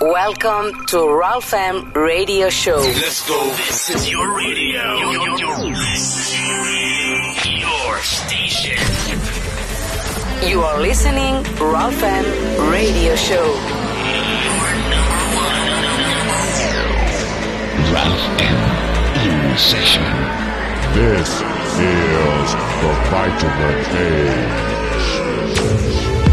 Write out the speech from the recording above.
Welcome to Ralph M Radio Show. Let's go. This is your radio. Your, your, your station. You are listening Ralph M Radio Show. Ralph M. In session. This is the Vitamin Cage. Outside